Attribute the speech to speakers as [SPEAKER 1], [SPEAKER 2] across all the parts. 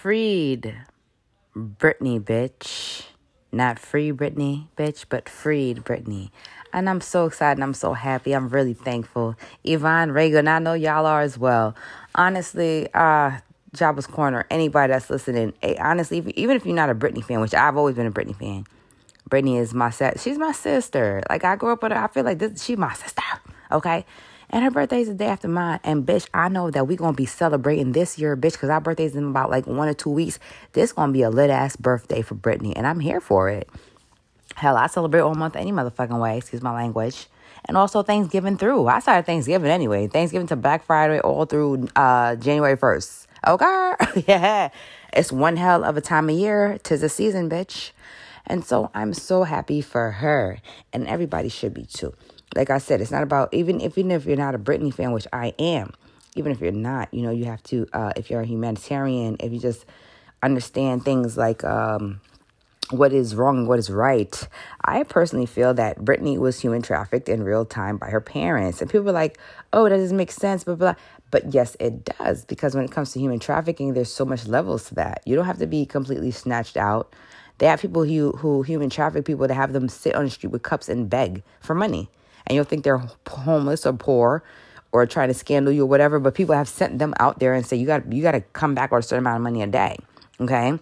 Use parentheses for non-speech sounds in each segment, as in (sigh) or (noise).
[SPEAKER 1] freed Britney, bitch. Not free Britney, bitch, but freed Britney. And I'm so excited. I'm so happy. I'm really thankful. Yvonne Reagan, I know y'all are as well. Honestly, uh, Jabba's Corner, anybody that's listening, hey, honestly, if, even if you're not a Britney fan, which I've always been a Britney fan, Britney is my set. She's my sister. Like I grew up with her. I feel like this. She's my sister. Okay. And her birthday is the day after mine. And bitch, I know that we're gonna be celebrating this year, bitch, because our birthday's in about like one or two weeks. This gonna be a lit ass birthday for Britney, and I'm here for it. Hell, I celebrate all month any motherfucking way. Excuse my language. And also Thanksgiving through. I started Thanksgiving anyway. Thanksgiving to Black Friday all through uh, January 1st. Okay? (laughs) yeah. It's one hell of a time of year. Tis a season, bitch. And so I'm so happy for her. And everybody should be too like I said, it's not about even if even if you're not a Britney fan, which I am. Even if you're not, you know, you have to. Uh, if you're a humanitarian, if you just understand things like um, what is wrong and what is right. I personally feel that Britney was human trafficked in real time by her parents, and people are like, "Oh, that doesn't make sense," blah blah. But yes, it does because when it comes to human trafficking, there's so much levels to that. You don't have to be completely snatched out. They have people who who human traffic people to have them sit on the street with cups and beg for money and you'll think they're homeless or poor or trying to scandal you or whatever, but people have sent them out there and say you got you got to come back or a certain amount of money a day. Okay?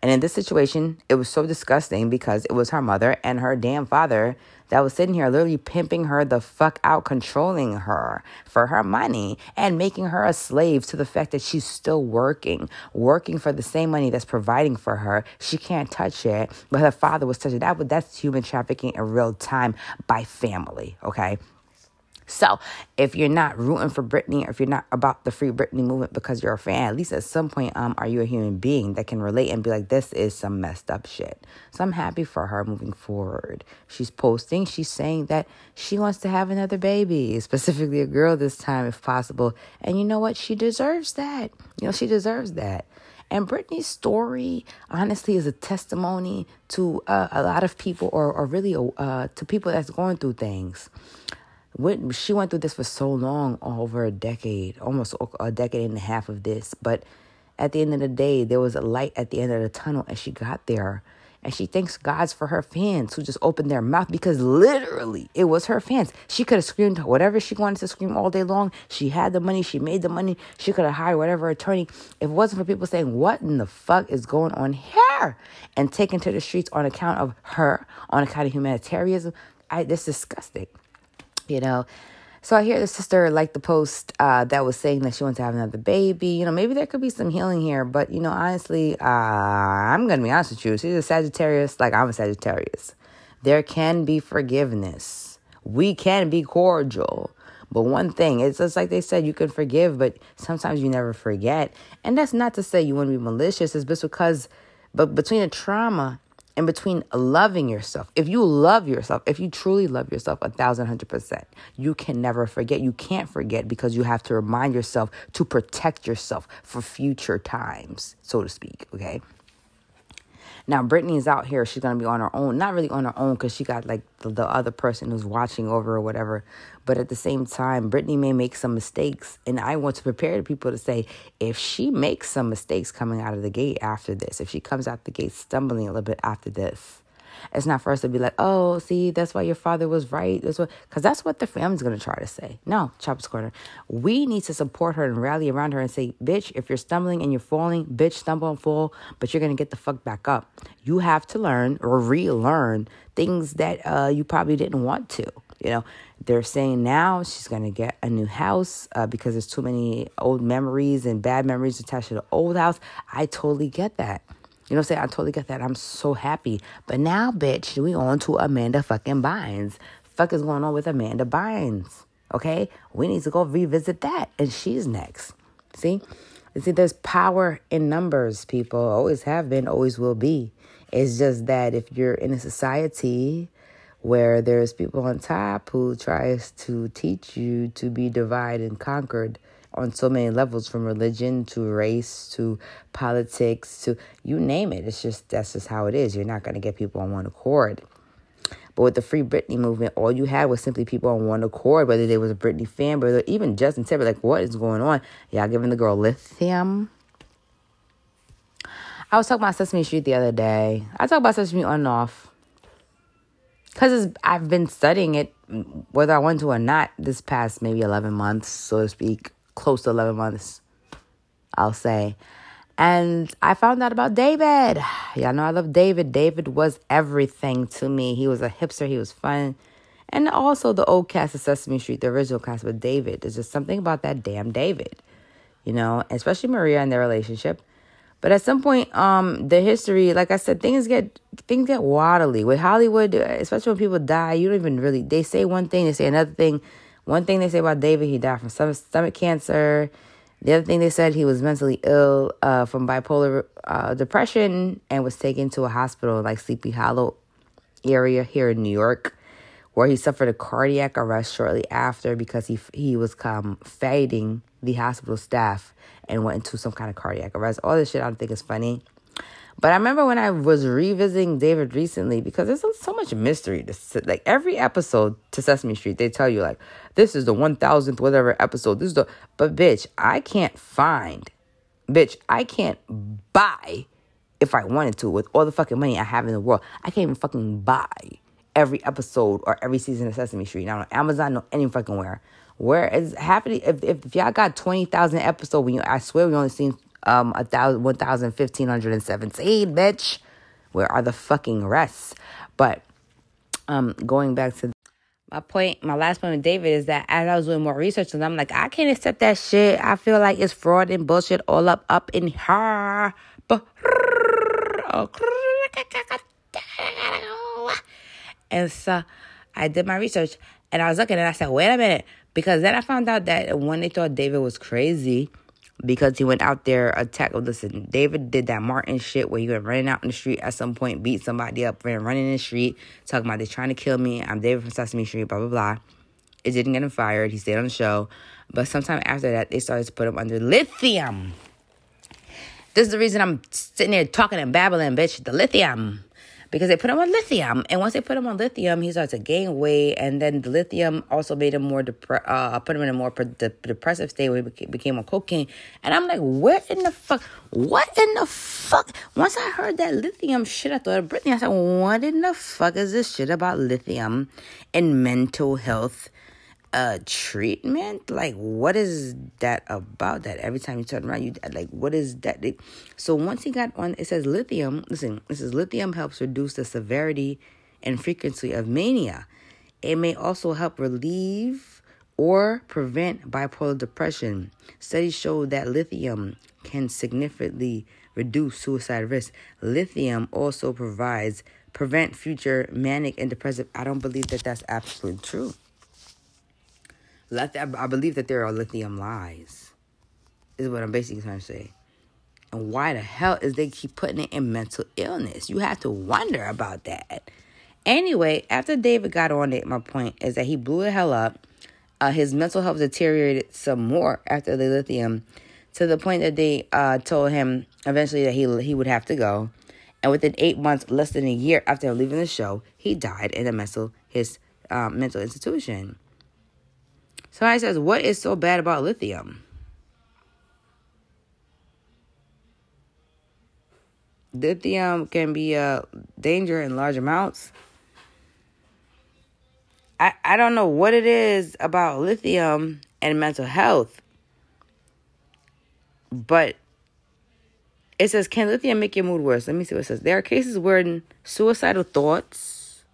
[SPEAKER 1] And in this situation, it was so disgusting because it was her mother and her damn father that was sitting here literally pimping her the fuck out, controlling her for her money and making her a slave to the fact that she's still working, working for the same money that's providing for her. She can't touch it, but her father was touching that. But that's human trafficking in real time by family, okay? So if you're not rooting for Britney or if you're not about the free Britney movement because you're a fan, at least at some point, um, are you a human being that can relate and be like, this is some messed up shit. So I'm happy for her moving forward. She's posting, she's saying that she wants to have another baby, (laughs) specifically a girl this time if possible. And you know what? She deserves that. You know, she deserves that. And Britney's story, honestly, is a testimony to uh, a lot of people, or, or really uh, to people that's going through things went, she went through this for so long, over a decade, almost a decade and a half of this. But at the end of the day, there was a light at the end of the tunnel, and she got there. And she thanks God's for her fans who just opened their mouth because literally it was her fans. She could have screamed whatever she wanted to scream all day long. She had the money, she made the money, she could have hired whatever attorney. If it wasn't for people saying, What in the fuck is going on here? And taken to the streets on account of her, on account of humanitarianism, I, that's disgusting you know. So I hear the sister like the post uh, that was saying that she wants to have another baby. You know, maybe there could be some healing here, but you know, honestly, uh, I'm gonna be honest with you. She's a Sagittarius, like I'm a Sagittarius. There can be forgiveness. We can be cordial. But one thing, it's just like they said, you can forgive, but sometimes you never forget. And that's not to say you want to be malicious. It's just because, but between the trauma in between loving yourself. If you love yourself, if you truly love yourself a thousand hundred percent, you can never forget. You can't forget because you have to remind yourself to protect yourself for future times, so to speak. Okay. Now Britney is out here. She's gonna be on her own. Not really on her own because she got like the, the other person who's watching over or whatever. But at the same time, Britney may make some mistakes, and I want to prepare the people to say if she makes some mistakes coming out of the gate after this, if she comes out the gate stumbling a little bit after this, it's not for us to be like, oh, see, that's why your father was right. That's what, because that's what the family's gonna try to say. No, Chopper's corner. We need to support her and rally around her and say, bitch, if you're stumbling and you're falling, bitch, stumble and fall, but you're gonna get the fuck back up. You have to learn or relearn things that uh, you probably didn't want to. You know, they're saying now she's going to get a new house uh, because there's too many old memories and bad memories attached to the old house. I totally get that. You know what I'm saying? I totally get that. I'm so happy. But now, bitch, we on to Amanda fucking Bynes. Fuck is going on with Amanda Bynes? Okay? We need to go revisit that. And she's next. See? You see, there's power in numbers, people. Always have been, always will be. It's just that if you're in a society where there's people on top who tries to teach you to be divided and conquered, on so many levels from religion to race to politics to you name it. It's just that's just how it is. You're not going to get people on one accord. But with the Free Britney movement, all you had was simply people on one accord, whether they was a Britney fan, whether even Justin Timberlake, like, what is going on? Y'all giving the girl lithium? I was talking about Sesame Street the other day. I talk about Sesame on and off because I've been studying it, whether I want to or not, this past maybe 11 months, so to speak, close to 11 months, I'll say. And I found out about David. Y'all know I love David. David was everything to me. He was a hipster, he was fun. And also the old cast of Sesame Street, the original cast with David. There's just something about that damn David, you know, especially Maria and their relationship. But at some point, um, the history, like I said, things get things get waddly with Hollywood, especially when people die. You don't even really. They say one thing, they say another thing. One thing they say about David, he died from stomach, cancer. The other thing they said, he was mentally ill uh, from bipolar uh, depression and was taken to a hospital like Sleepy Hollow area here in New York where he suffered a cardiac arrest shortly after because he he was um, fighting the hospital staff and went into some kind of cardiac arrest. All this shit I don't think is funny. But I remember when I was revisiting David recently because there's so much mystery. To, like every episode to Sesame Street, they tell you like this is the one thousandth whatever episode. This is the but bitch, I can't find, bitch, I can't buy if I wanted to with all the fucking money I have in the world. I can't even fucking buy every episode or every season of Sesame Street. Not on Amazon, no any fucking where. Where is happening? If, if, if y'all got 20,000 episodes, when you, I swear we only seen um a thousand, one thousand fifteen hundred and seventeen, bitch. Where are the fucking rests? But um going back to my point, my last point with David is that as I was doing more research, and I'm like, I can't accept that shit. I feel like it's fraud and bullshit all up up in her. And so I did my research and I was looking and I said, wait a minute. Because then I found out that when they thought David was crazy because he went out there attack. Oh, listen, David did that Martin shit where he went running out in the street at some point, beat somebody up, ran running in the street, talking about they're trying to kill me. I'm David from Sesame Street, blah blah blah. It didn't get him fired. He stayed on the show. But sometime after that, they started to put him under lithium. This is the reason I'm sitting here talking and babbling, bitch. The lithium because they put him on lithium. And once they put him on lithium, he started to gain weight. And then the lithium also made him more depre- uh, put him in a more de- depressive state where he became, became on cocaine. And I'm like, where in the fuck? What in the fuck? Once I heard that lithium shit, I thought of Britney. I said, what in the fuck is this shit about lithium and mental health? Uh treatment? Like what is that about that every time you turn around you like what is that? So once he got on it says lithium listen this is lithium helps reduce the severity and frequency of mania. It may also help relieve or prevent bipolar depression. Studies show that lithium can significantly reduce suicide risk. Lithium also provides prevent future manic and depressive. I don't believe that that's absolutely true I believe that there are lithium lies, is what I'm basically trying to say. And why the hell is they keep putting it in mental illness? You have to wonder about that. Anyway, after David got on it, my point is that he blew the hell up. Uh, his mental health deteriorated some more after the lithium, to the point that they uh, told him eventually that he he would have to go. And within eight months, less than a year after leaving the show, he died in a mental his uh, mental institution. Somebody says, What is so bad about lithium? Lithium can be a danger in large amounts. I, I don't know what it is about lithium and mental health, but it says, Can lithium make your mood worse? Let me see what it says. There are cases where suicidal thoughts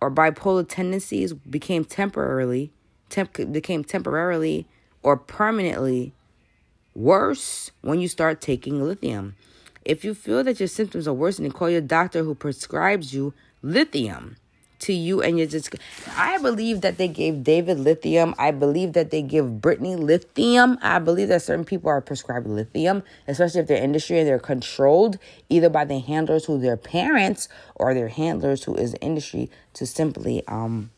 [SPEAKER 1] or bipolar tendencies became temporarily temp- became temporarily or permanently worse when you start taking lithium. If you feel that your symptoms are worsening, call your doctor who prescribes you lithium to you and you're just I believe that they gave David lithium. I believe that they give Britney lithium. I believe that certain people are prescribed lithium, especially if they're industry and they're controlled either by the handlers who their parents or their handlers who is industry to simply um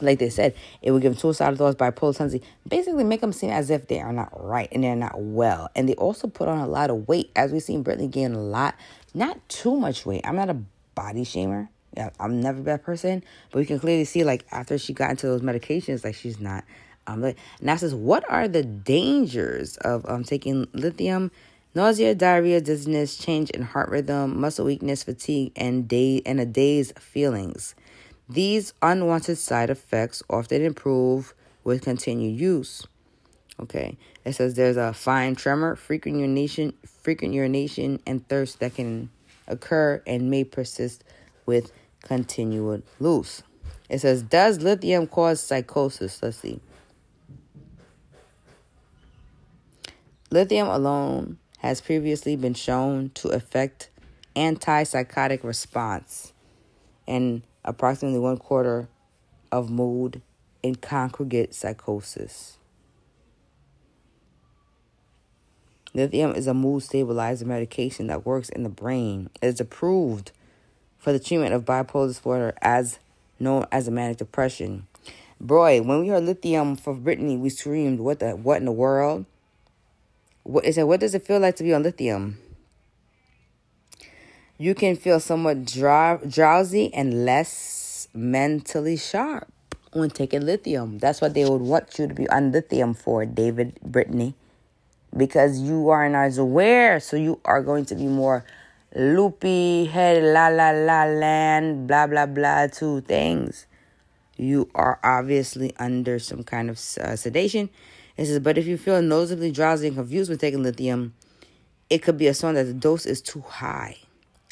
[SPEAKER 1] like they said, it would give them suicidal thoughts, bipolar tendency, basically make them seem as if they are not right and they're not well. And they also put on a lot of weight, as we've seen Britney gain a lot, not too much weight. I'm not a body shamer. Yeah, I'm never that person, but we can clearly see like after she got into those medications, like she's not. Um, like, says, what are the dangers of um taking lithium? Nausea, diarrhea, dizziness, change in heart rhythm, muscle weakness, fatigue, and day and a day's feelings. These unwanted side effects often improve with continued use. Okay. It says there's a fine tremor, frequent urination, frequent urination, and thirst that can occur and may persist with continued use. It says, does lithium cause psychosis? Let's see. Lithium alone has previously been shown to affect antipsychotic response in approximately one quarter of mood in congregate psychosis. Lithium is a mood stabilizer medication that works in the brain. It is approved for the treatment of bipolar disorder as known as a manic depression. Boy, when we heard lithium for Britney, we screamed, "What the? What in the world?" What is it? What does it feel like to be on lithium? You can feel somewhat drowsy and less mentally sharp when taking lithium. That's what they would want you to be on lithium for, David Britney because you are not as aware. So you are going to be more loopy, head, la la la land, blah blah blah, two things. You are obviously under some kind of uh, sedation. It says, but if you feel noticeably drowsy and confused when taking lithium, it could be a sign that the dose is too high,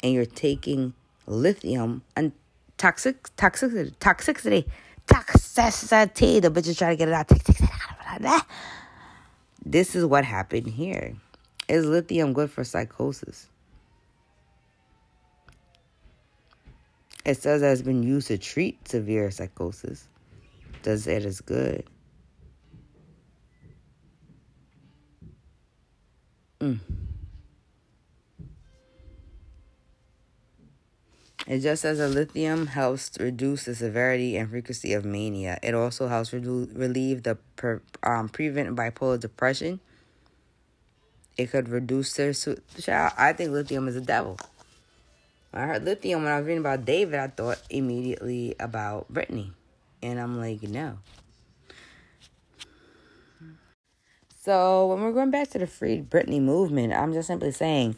[SPEAKER 1] and you're taking lithium and toxic toxicity toxicity toxicity. The bitch is trying to get it out. This is what happened here. Is lithium good for psychosis? It says it's been used to treat severe psychosis. Does it is good? Mm. It just says a lithium helps reduce the severity and frequency of mania. It also helps relieve the per, um, prevent bipolar depression. It could reduce their child. I think lithium is a devil. I heard lithium when I was reading about David, I thought immediately about Britney, and I'm like, no. So when we're going back to the Free Britney movement, I'm just simply saying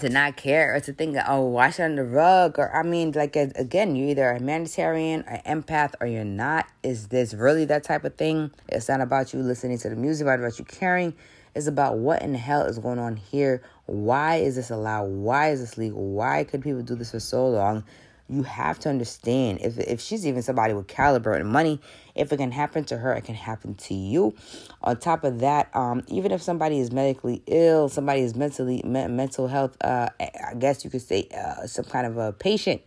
[SPEAKER 1] to not care or to think, oh, wash it under the rug. Or, I mean, like, again, you're either a humanitarian, an empath, or you're not. Is this really that type of thing? It's not about you listening to the music, it's about you caring. It's about what in the hell is going on here. Why is this allowed? Why is this legal? Why could people do this for so long? You have to understand if if she's even somebody with caliber and money, if it can happen to her, it can happen to you. On top of that, um, even if somebody is medically ill, somebody is mentally me- mental health, uh, I guess you could say uh, some kind of a patient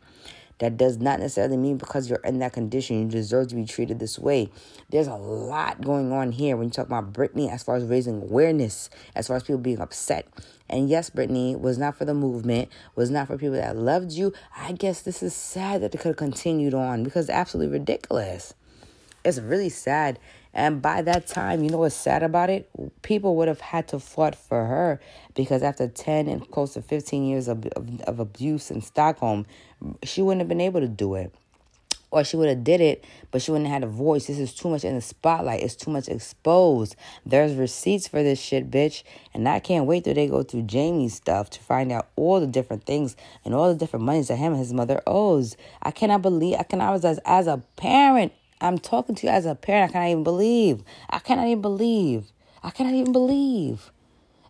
[SPEAKER 1] that does not necessarily mean because you're in that condition, you deserve to be treated this way. There's a lot going on here when you talk about Britney as far as raising awareness, as far as people being upset. And yes, Britney was not for the movement, was not for people that loved you. I guess this is sad that it could have continued on because it's absolutely ridiculous. It's really sad. And by that time, you know what's sad about it? People would have had to fought for her because after 10 and close to 15 years of, of, of abuse in Stockholm, she wouldn't have been able to do it or she would have did it, but she wouldn't have had a voice. This is too much in the spotlight. It's too much exposed. There's receipts for this shit, bitch. And I can't wait till they go through Jamie's stuff to find out all the different things and all the different monies that him and his mother owes. I cannot believe, I cannot, as, as a parent, I'm talking to you as a parent. I cannot even believe. I cannot even believe. I cannot even believe.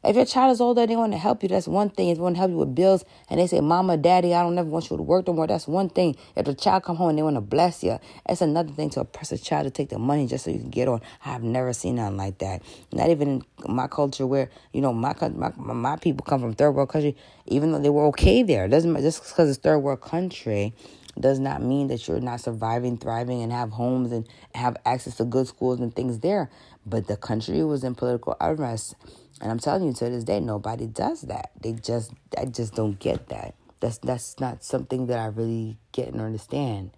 [SPEAKER 1] If your child is older they want to help you, that's one thing. If they want to help you with bills and they say, Mama, Daddy, I don't ever want you to work no more, that's one thing. If the child come home and they want to bless you, that's another thing to oppress a child to take the money just so you can get on. I've never seen nothing like that. Not even in my culture where, you know, my my, my people come from third world country, even though they were okay there. It doesn't just because it's third world country does not mean that you're not surviving, thriving, and have homes and have access to good schools and things there. But the country was in political unrest, and I'm telling you, to this day, nobody does that. They just, I just don't get that. That's that's not something that I really get and understand.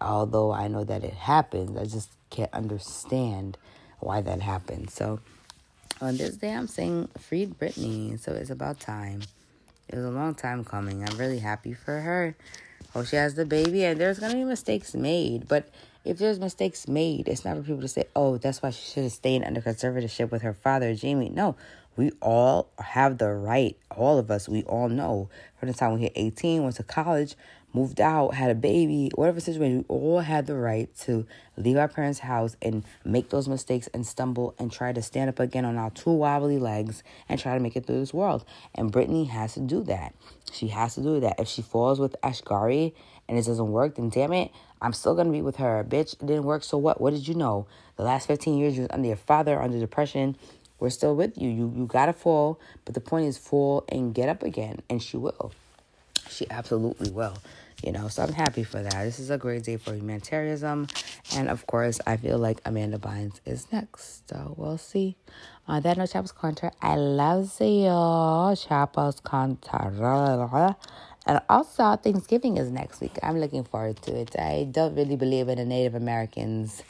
[SPEAKER 1] Although I know that it happens, I just can't understand why that happened. So on this day, I'm saying freed Britney. So it's about time. It was a long time coming. I'm really happy for her. Oh, she has the baby, and there's gonna be mistakes made. But if there's mistakes made, it's not for people to say, "Oh, that's why she should have stayed under conservatorship with her father, Jamie." No, we all have the right, all of us, we all know from the time we hit 18, went to college, moved out, had a baby, whatever situation, we all had the right to leave our parents' house and make those mistakes and stumble and try to stand up again on our two wobbly legs and try to make it through this world. And Britney has to do that. She has to do that. If she falls with Asghari and it doesn't work, then damn it, I'm still gonna be with her. Bitch, it didn't work, so what? What did you know? The last 15 years you was under your father, under depression. We're still with you. You you gotta fall, but the point is fall and get up again. And she will. She absolutely will you know so i'm happy for that. This is a great day for humanitarianism. And of course i feel like amanda bynes is next so we'll see. On uh, that no chappers contract i love you chappers contract and also thanksgiving is next week. I'm looking forward to it. I don't really believe in the native americans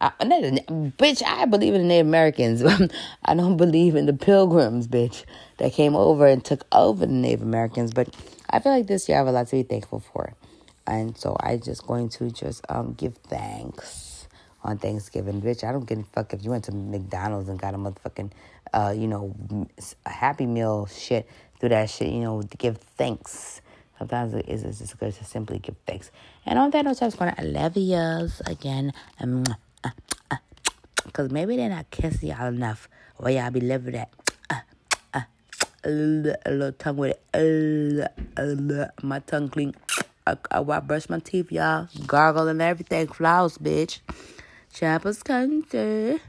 [SPEAKER 1] I, bitch, I believe in the Native Americans. (laughs) I don't believe in the pilgrims, bitch, that came over and took over the Native Americans. But I feel like this year I have a lot to be thankful for. And so I'm just going to just um give thanks on Thanksgiving, bitch. I don't give a fuck if you went to McDonald's and got a motherfucking uh, you know, a happy meal shit, through that shit, you know, to give thanks. Sometimes it is just good to simply give thanks. And on that note, I was going to, I love again. Um, Cause maybe they're not kissing y'all enough. Or y'all be living that a little, a little tongue with it. A little, my tongue clean. I, I, I brush my teeth, y'all. Gargle and everything. Floss, bitch. Chappers country.